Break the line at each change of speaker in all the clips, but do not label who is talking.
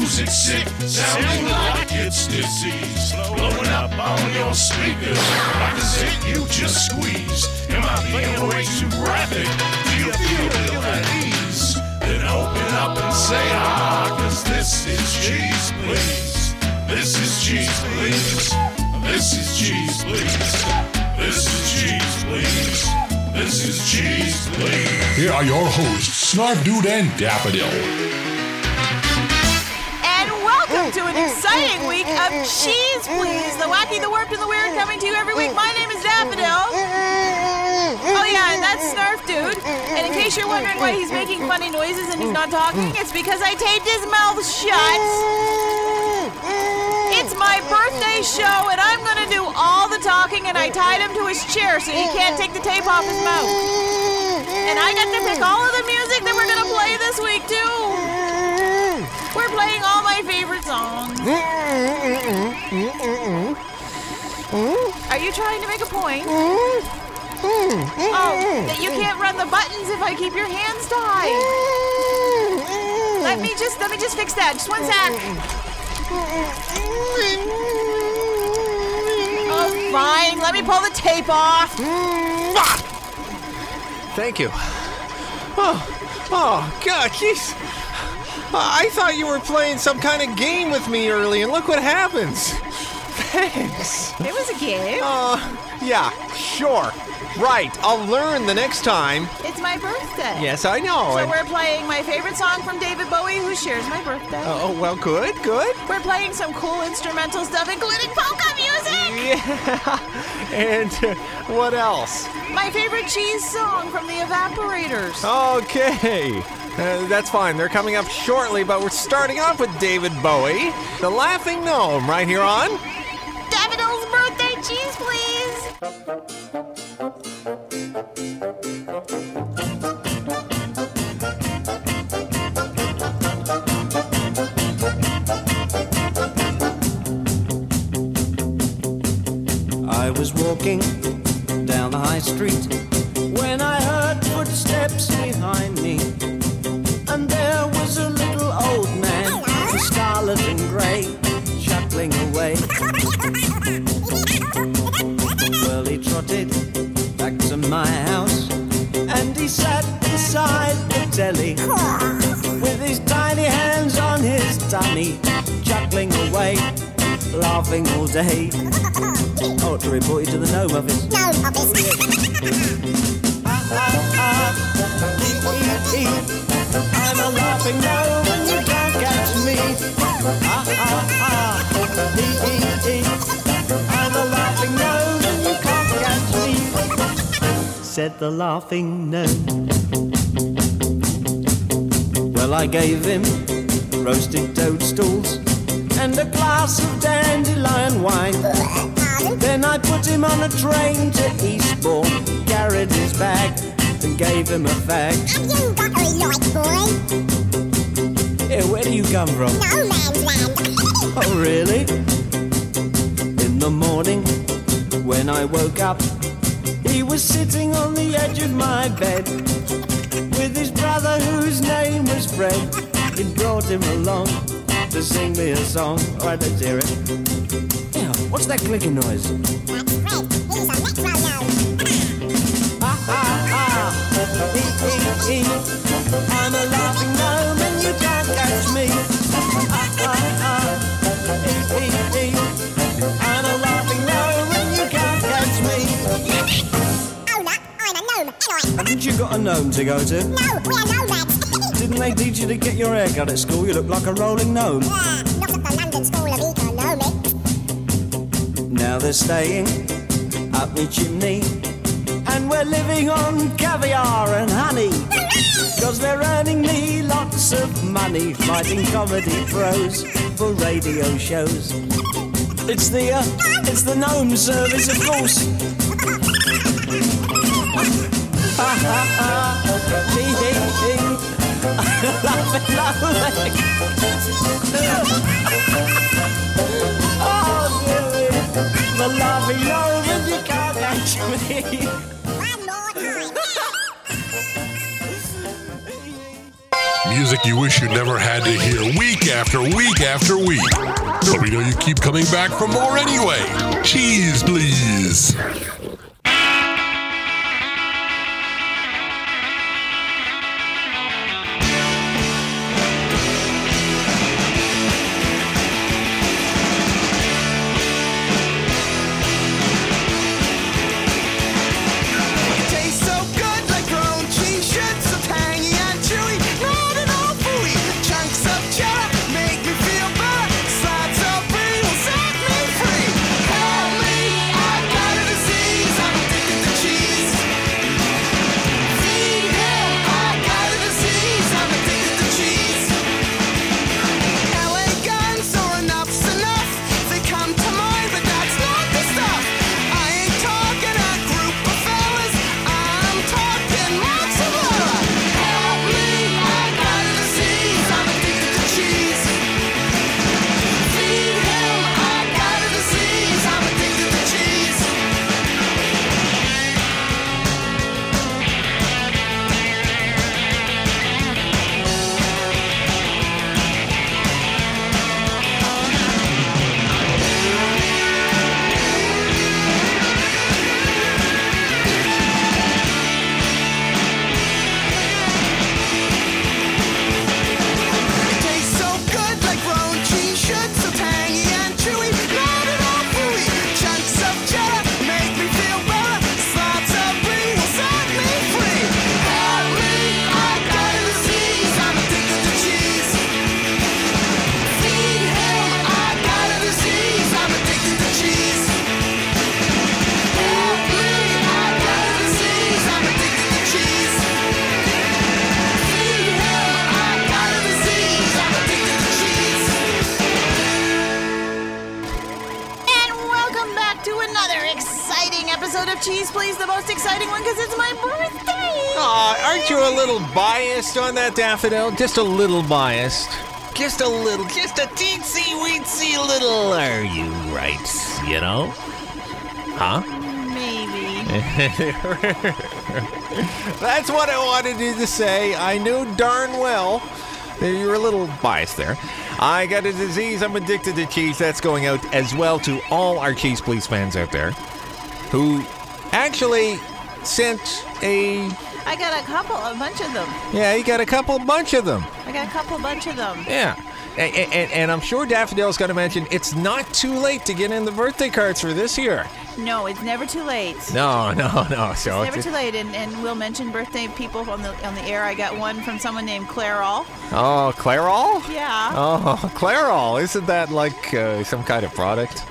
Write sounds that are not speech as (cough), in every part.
music sick? Sounding like it's disease. Blowing up on your speakers like a zit you just squeezed. Am I being way too graphic? Do you feel ill at ease? Then open up and say ah, cause this is cheese, please. This is cheese, please. This is cheese, please. This is cheese, please. This is cheese, please.
Here are your hosts, Snarf Dude and Daffodil.
And welcome to an exciting week of Cheese Please, the wacky, the warped, and the weird coming to you every week. My name is Daffodil. Oh yeah, and that's Snarf Dude. And in case you're wondering why he's making funny noises and he's mm. not talking, mm. it's because I taped his mouth shut. Mm. It's my birthday show, and I'm gonna do all the talking, and I tied him to his chair so he can't take the tape off his mouth. And I get to pick all of the music that we're gonna play this week too. We're playing all my favorite songs. Are you trying to make a point? Oh, that you can't run the buttons if I keep your hands tied. Let me just let me just fix that. Just one sec. Fine. Let me pull the tape off.
Thank you. Oh, oh, God, jeez. I thought you were playing some kind of game with me early, and look what happens. Thanks.
It was a game.
Uh, yeah, sure. Right, I'll learn the next time.
It's my birthday.
Yes, I know.
So
and-
we're playing my favorite song from David Bowie, who shares my birthday.
oh, well, good, good.
We're playing some cool instrumental stuff, including polka music.
Yeah. (laughs) And uh, what else?
My favorite cheese song from the Evaporators.
Okay. Uh, that's fine. They're coming up shortly, but we're starting off with David Bowie, The Laughing Gnome, right here on.
Daffodil's birthday cheese, please.
Walking down the high street when I heard footsteps behind me. And there was a little old man in scarlet and grey chuckling away. (laughs) Well, he trotted laughing all day. Oh, to report you to the gnome office.
Gnome office.
I'm a laughing gnome and you can't catch me. Ah, ah, ah. Ee, ee, ee. I'm a laughing gnome and you can't catch me. Said the laughing gnome. Well, I gave him roasted toadstools and a glass of wine. Then I put him on a train to Eastbourne, carried his bag, and gave him a fag.
You got a light, boy.
Hey, where do you come from?
No man's land. (laughs)
Oh, really? In the morning, when I woke up, he was sitting on the edge of my bed with his brother, whose name was Fred. He brought him along to sing me a song. All right, let's hear it. Yeah, what's that clicking noise?
That's Fred. He's a metro gnome.
Ah, ah, ah. Ee, ee, ee. I'm a laughing gnome and you can't catch me. Ah, ah, ah. Ee, ee, ee. I'm a laughing gnome and you can't catch me.
Oh, look, I'm a gnome. Anyway.
Haven't you got a gnome to go to?
No, we're nomads.
Didn't they teach you to get your hair cut at school? You look like a rolling gnome.
yeah, not at the London School of Economics.
Now they're staying up the chimney. And we're living on caviar and honey. Cause they're earning me lots of money fighting comedy pros for radio shows. It's the, uh, it's the gnome service, of course. (laughs) (laughs)
Music you wish you never had to hear week after week after week. But we know you keep coming back for more anyway. Cheese, please.
That daffodil? Just a little biased. Just a little, just a teensy weensy little. Are you right? You know? Huh?
Maybe. (laughs)
That's what I wanted you to say. I knew darn well that you were a little biased there. I got a disease. I'm addicted to cheese. That's going out as well to all our Cheese Please fans out there who actually sent a.
I got a couple, a bunch of them.
Yeah, you got a couple bunch of them.
I got a couple bunch of them.
Yeah. And, and, and I'm sure Daffodil's going to mention it's not too late to get in the birthday cards for this year.
No, it's never too late.
No, no, no. So it's
Never too late, and, and we'll mention birthday people on the on the air. I got one from someone named Clairol.
Oh, Clairol?
Yeah.
Oh, Clairol. Isn't that like uh, some kind of product?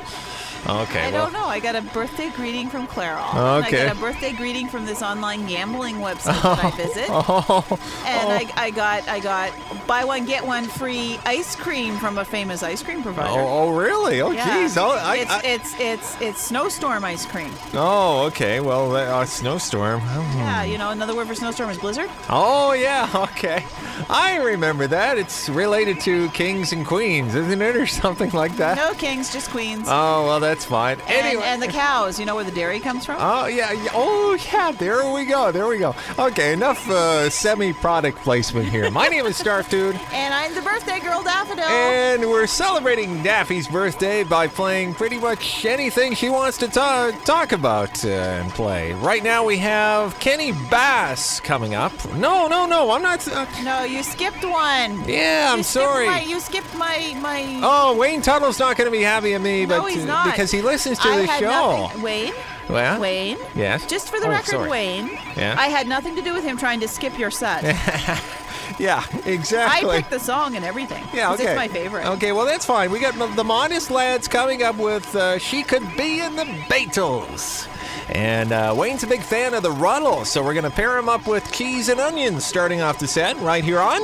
Okay,
I
well.
don't know. I got a birthday greeting from Clairol.
Okay.
I got a birthday greeting from this online gambling website that I visit. (laughs)
Oh,
And I, I got I got buy one get one free ice cream from a famous ice cream provider.
oh, oh, really? Oh,
Yeah.
geez. Oh, I,
it's,
I-
it's it's it's snowstorm ice cream.
oh, okay. Well, uh, snowstorm. Hmm.
Yeah, you know another word for snowstorm is blizzard.
Oh, yeah. (laughs) Okay. I remember that. It's related to kings and queens, isn't it, or something like that?
No kings, just queens.
Oh, well, that's fine.
and,
anyway.
and the cows. You know where the dairy comes from?
Oh yeah. Oh yeah, there we go. There we go. Okay, enough uh, semi-product placement here. My name is Snarf Dude, (laughs)
and I'm the birthday girl, Daffodil.
and we're celebrating Daffy's birthday by playing pretty much anything she wants to ta- talk about uh, and play. Right now we have Kenny Bass coming up. No, no, no, I'm not. Uh,
no, you skipped one.
yeah, I'm
You skipped
sorry.
my- you skipped my my.
Oh, Wayne Tuttle's not going to be happy at me,
no,
but
he's
uh,
not.
because he listens to
I
the
had
show.
Nothing. Wayne.
Well,
Wayne.
Yes.
Just for the
Oh,
record,
sorry.
Wayne.
Yeah.
I had nothing to do with him trying to skip your set. (laughs)
Yeah, exactly.
I picked the song and everything.
Yeah, okay.
It's my favorite.
Okay, well that's fine. We got the Modest Lads coming up with uh, "She Could Be in the Beatles," and uh, Wayne's a big fan of the Rutles, so we're gonna pair him up with Cheese and Onions, starting off the set right here on.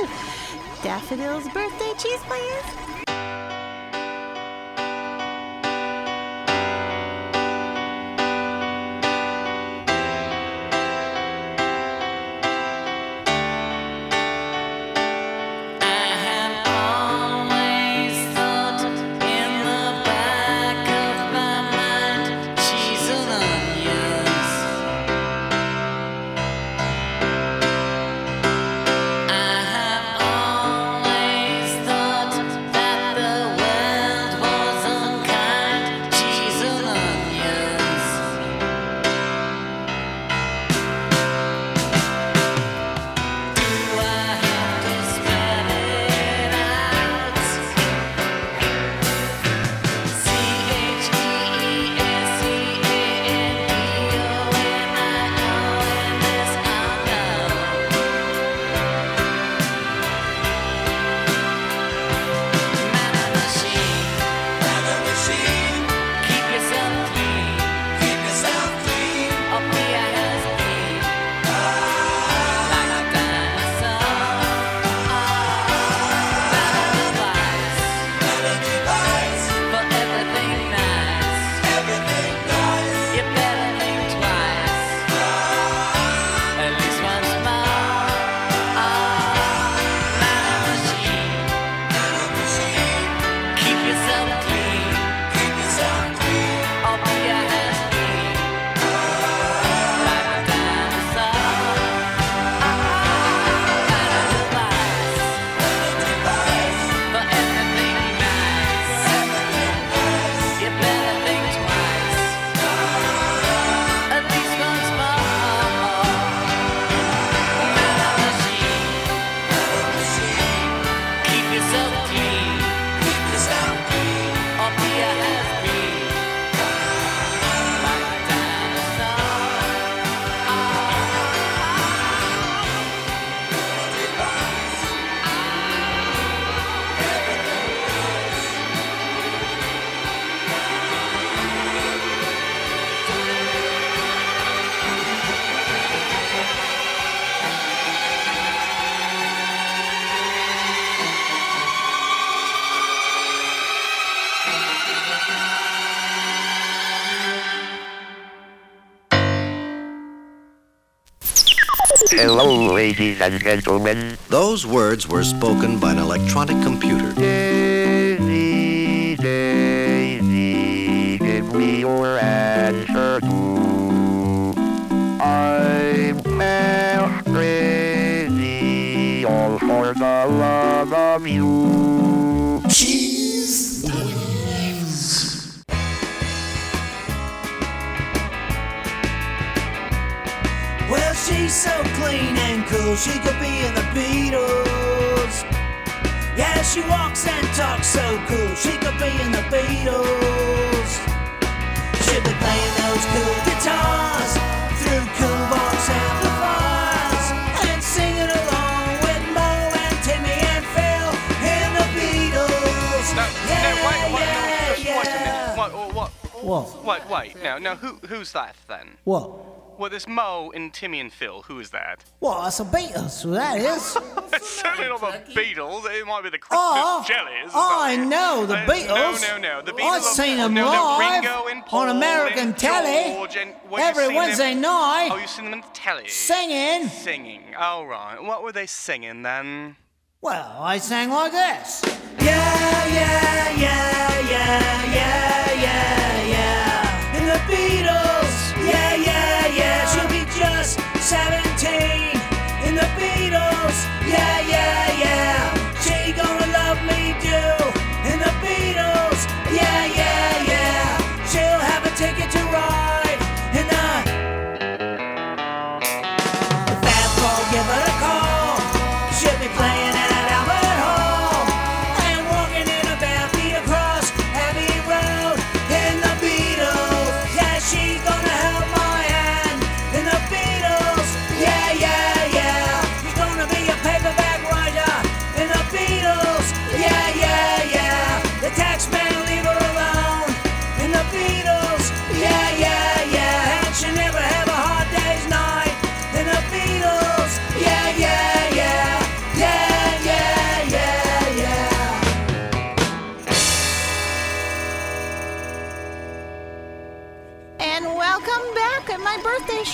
Daffodil's birthday cheese, please.
Hello, ladies and gentlemen.
Those words were spoken by an electronic computer.
She could be in the Beatles. Yeah, she walks and talks so cool, she could be in the Beatles. She'll be playing those cool guitars through cool box amplifiers and singing along with Mo and Timmy and Phil in the Beatles.
No,
yeah,
no, wait, wait,
yeah,
no, just wait a minute. What, what, what?
What?
Wait, wait. Now, now, who, who's that then?
What?
Well, there's Mo and Timmy and Phil. Who is that?
What? That's a Beatles, who that is. (laughs)
It's certainly not the Beatles. It might be the Christmas
Oh,
Jellies.
oh, I know, the
Uh,
Beatles.
No, no, no. The Beatles.
I've seen them
no, no,
live
Ringo and Paul
on American
and
telly
George and, well,
every
seen them-
Wednesday night.
Oh, you've seen them on the telly.
Singing.
Singing. Oh, right. What were they singing then?
Well, I sang like this. Yeah, yeah, yeah, yeah, yeah, yeah, yeah. In the Beatles.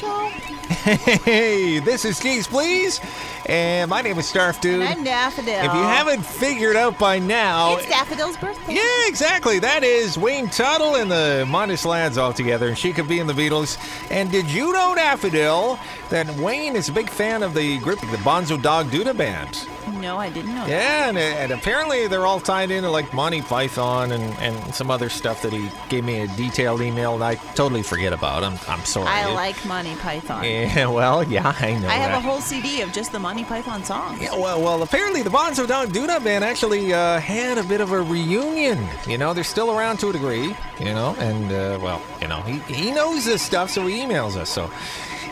Show.
Hey, this is Cheese Please, and my name is Snarf Dude.
I'm Daffodil.
If you haven't figured out by now,
It's Daffodil's birthday.
yeah, exactly. That is Wayne Tuttle and the Modest Lads all together, and she could be in the Beatles. And did you know, Daffodil, that Wayne is a big fan of the group, the Bonzo Dog Doo-Dah Band?
No, I didn't know that.
Yeah, and, and apparently they're all tied into like Monty Python and, and some other stuff that he gave me a detailed email and I totally forget about. I'm, I'm sorry.
I like Monty Python.
Yeah, (laughs) well, yeah, I know
I have
that.
a whole CD of just the Monty Python songs.
Yeah, well, well, apparently the Bonzo Dog Doo-Dah band actually uh, had a bit of a reunion. You know, they're still around to a degree. You know, and uh, well, you know, he, he knows this stuff, so he emails us. So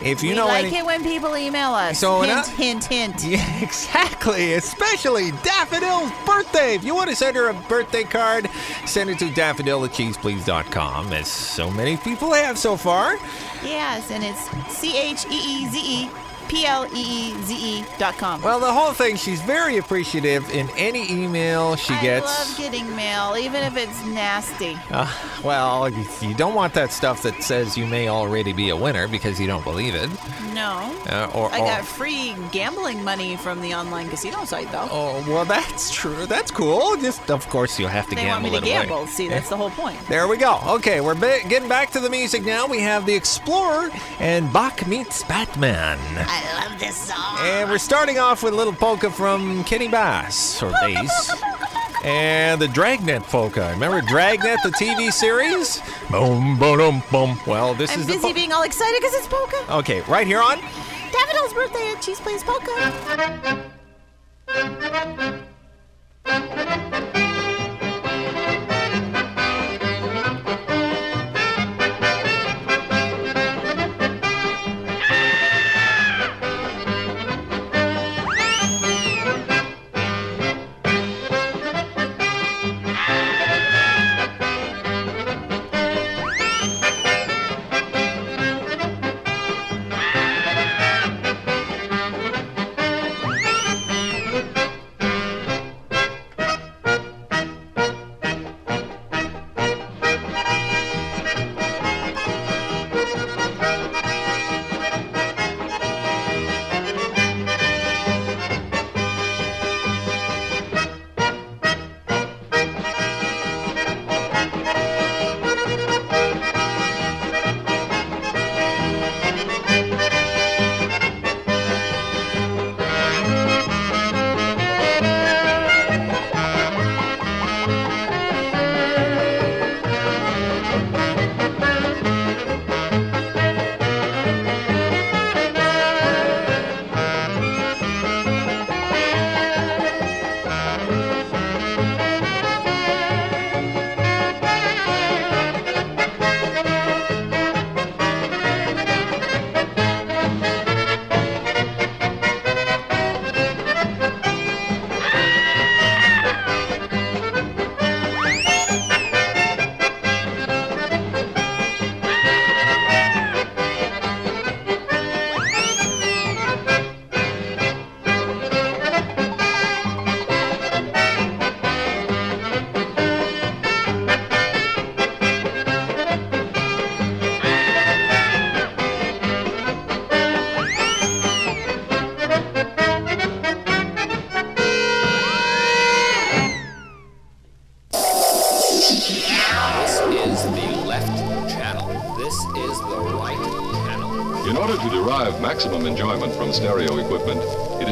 if you
we
know
like
any,
it when people email us.
So,
hint, hint, hint. (laughs)
yeah, exactly. Especially Daffodil's birthday. If you want to send her a birthday card, send it to daffodil at cheeseplease.com, as so many people have so far.
Yes, and it's C H E E Z E P L E E Z E dot com.
Well, the whole thing, she's very appreciative in any email she
I
gets.
I love getting mail, even if it's nasty.
Uh, well, you, don't want that stuff that says you may already be a winner because you don't believe it.
No.
Uh, or,
I got free gambling money from the online casino site, though.
Oh, well, that's true. That's cool. Just, of course, you'll have to
they want
gamble
me to
it away.
gamble. See, that's the whole point.
There we go. Okay, we're ba- getting back to the music now. We have The Explorer and Bach meets Batman.
I love this song.
And we're starting off with a little polka from Kenny Bass, or Bass. And the Dragnet polka. Remember Dragnet, the TV series? Boom, boom, boom. Boom. Well, this
I'm
is the
busy
po-
being all excited because it's polka.
Okay, right here on
Daffodil's birthday at Cheese Plays Polka.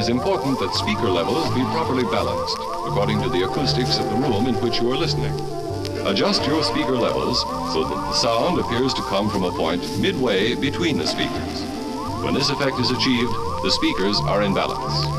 Important that speaker levels be properly balanced according to the acoustics of the room in which you are listening. Adjust your speaker levels so that the sound appears to come from a point midway between the speakers. When this effect is achieved, the speakers are in balance.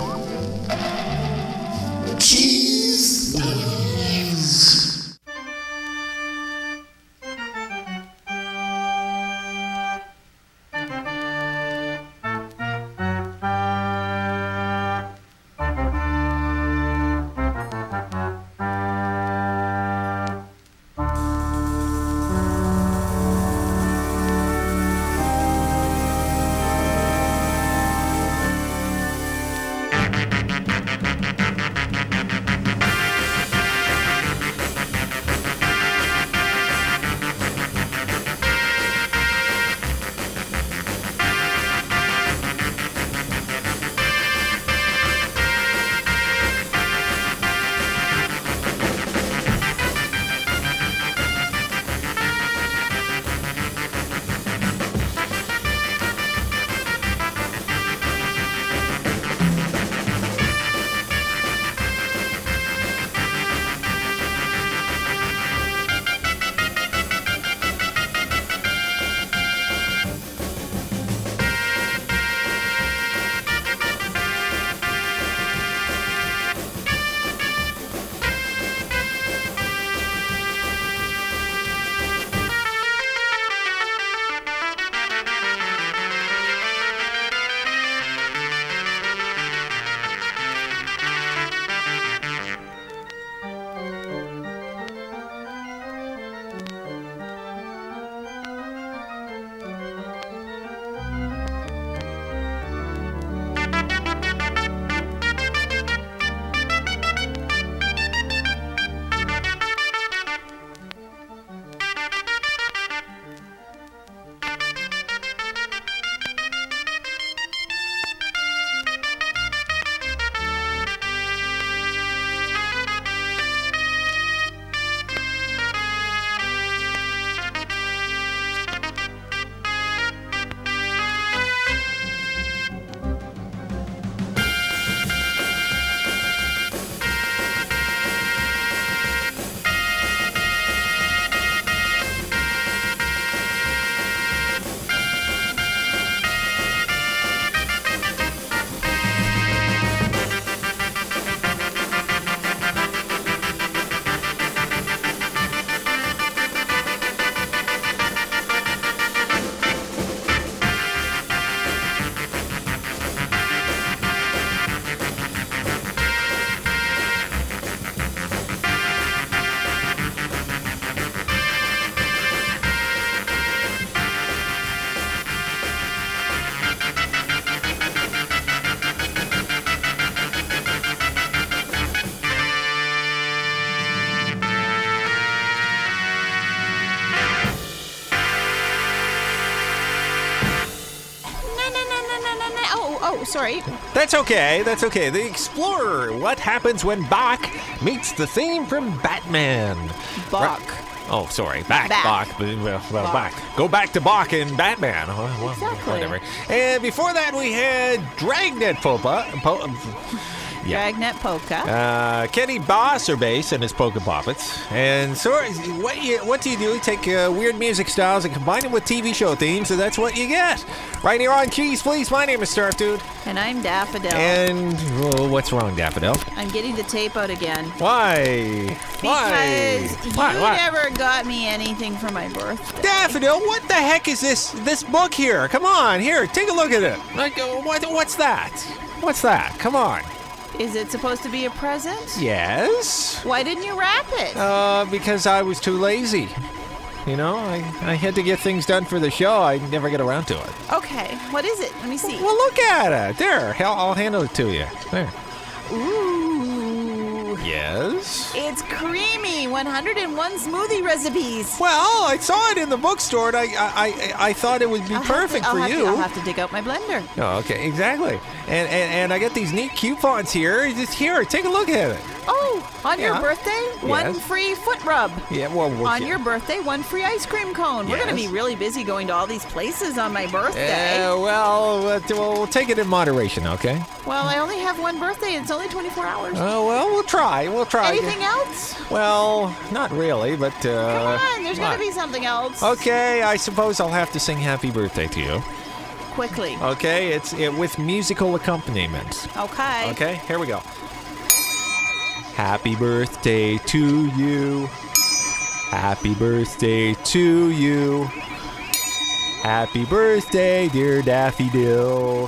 Oh, sorry.
That's okay. That's okay. The Explorer. What happens when Bach meets the theme from Batman?
Bach.
Right- Oh, sorry. Back.
Back.
Bach. Well, back. Go back to Bach and Batman. Oh, well,
Exactly.
Whatever. And before that, we had Dragnet Popa. Po- yeah.
Dragnet Polka.
Uh, Kenny bass and his polka poppets. And so, what you, what do you do? You take uh, weird music styles and combine them with TV show themes, and that's what you get. Right here on Cheese, please. My name is Snarf Dude.
and I'm Daffodil.
And well, what's wrong, Daffodil?
I'm getting the tape out again.
Why? Why?
Because
Why?
you
Why?
never got me anything for my birthday.
Daffodil, what the heck is this this book here? Come on, here, take a look at it. Like, uh, what, what's that? What's that? Come on.
Is it supposed to be a present?
Yes.
Why didn't you wrap it?
Uh, because I was too lazy. You know, I, I had to get things done for the show. I never get around to it.
okay, what is it? Let me see.
Well, look at it. There, I'll, I'll handle it to you. There.
Ooh.
Yes.
It's creamy 101 smoothie recipes.
Well, I saw it in the bookstore, and I I, I, I thought it would be
I'll to-
perfect
I'll
for
have
you.
To, I'll have to dig out my blender.
Oh, okay, exactly. And, and and I got these neat coupons here. Just here, take a look at it.
Oh,
On your
Yeah.
birthday, one
Yes.
free foot rub.
Yeah, well,
On
yeah.
your birthday, one free ice cream cone. We're going to be really busy going to all these places on my birthday.
Uh, well, uh, we'll we'll take it in moderation, okay?
well, I only have one birthday. It's only 24 hours.
Oh, well, we'll try. We'll try.
Anything else?
Well, not really, but. Uh,
Come on, there's
what?
to be something else.
Okay, I suppose I'll have to sing happy birthday to you.
Quickly.
Okay, it's it, with musical accompaniment.
Okay.
Okay, here we go. Happy birthday to you. Happy birthday to you. Happy birthday, dear Daffodil.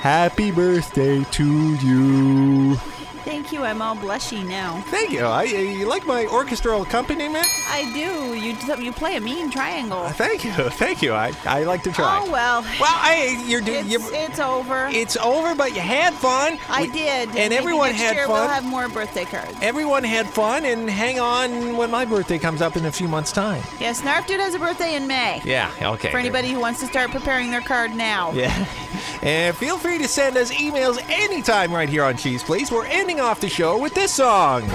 Happy birthday to you.
Thank you. I'm all blushy now.
Thank you. I, uh, you like my orchestral accompaniment?
I do. You you play a mean triangle.
Uh, thank you. (laughs) Thank you. I, I like to try.
Oh well.
Well, I you're doing.
It's, it's over.
It's over, but you had fun.
I
We-
did.
and
Maybe
everyone
next
had
year
fun.
We'll have more birthday cards.
Everyone had fun, and hang on when my birthday comes up in a few months' time.
Yes, Snarf Dude has a birthday in May.
Yeah, okay.
For anybody who wants to start preparing their card now.
Yeah. (laughs) And feel free to send us emails anytime right here on Cheese Please. We're ending off the show with this song.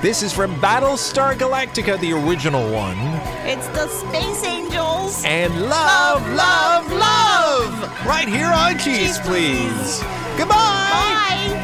This is from Battlestar Galactica, the original one.
It's the Space Angels.
And love, love, love! Right here on Cheese Please. Goodbye!
Bye!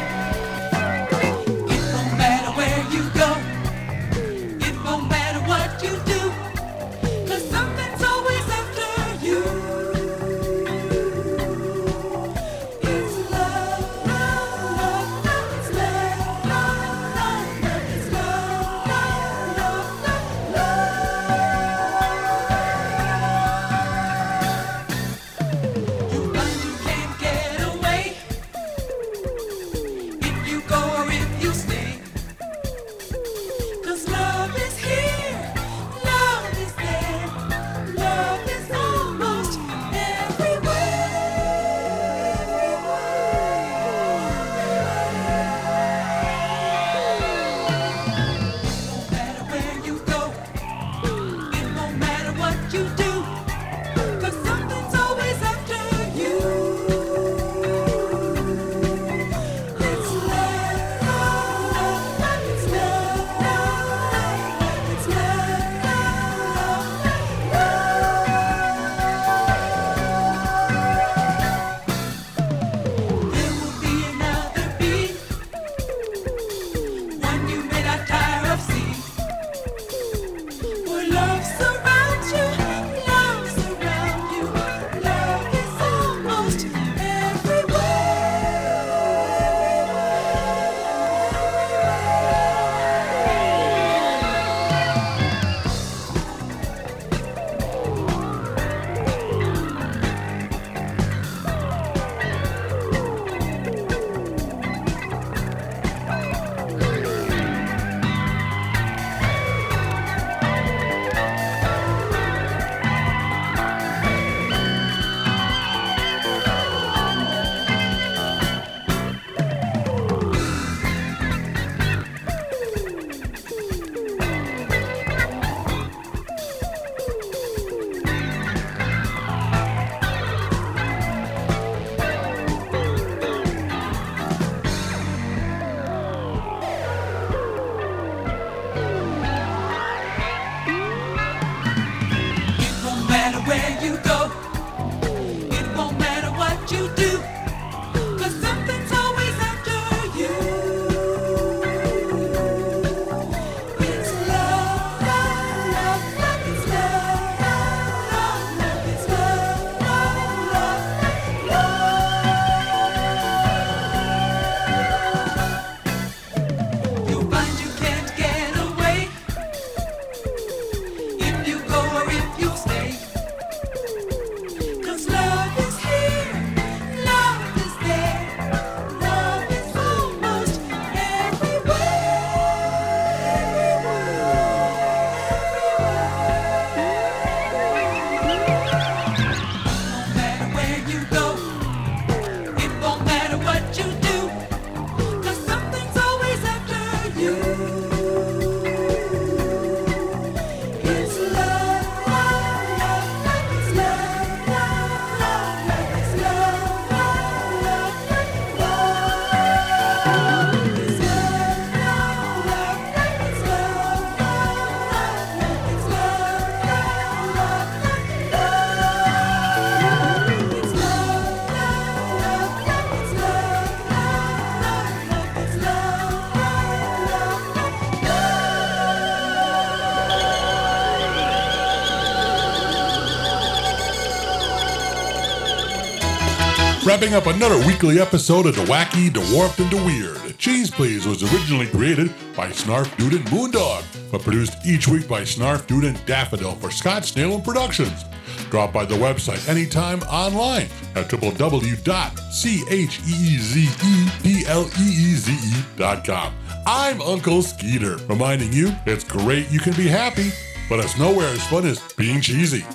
Up another weekly episode of The Wacky, The Warped, and The Weird. Cheese Please was originally created by Snarf Dude and Moondog, but produced each week by Snarf Dude and Daffodil for Scott Snail and Productions. Drop by the website anytime online at www.cheezepleeze.com. I'm Uncle Skeeter, reminding you it's great you can be happy, but it's nowhere as fun as being cheesy.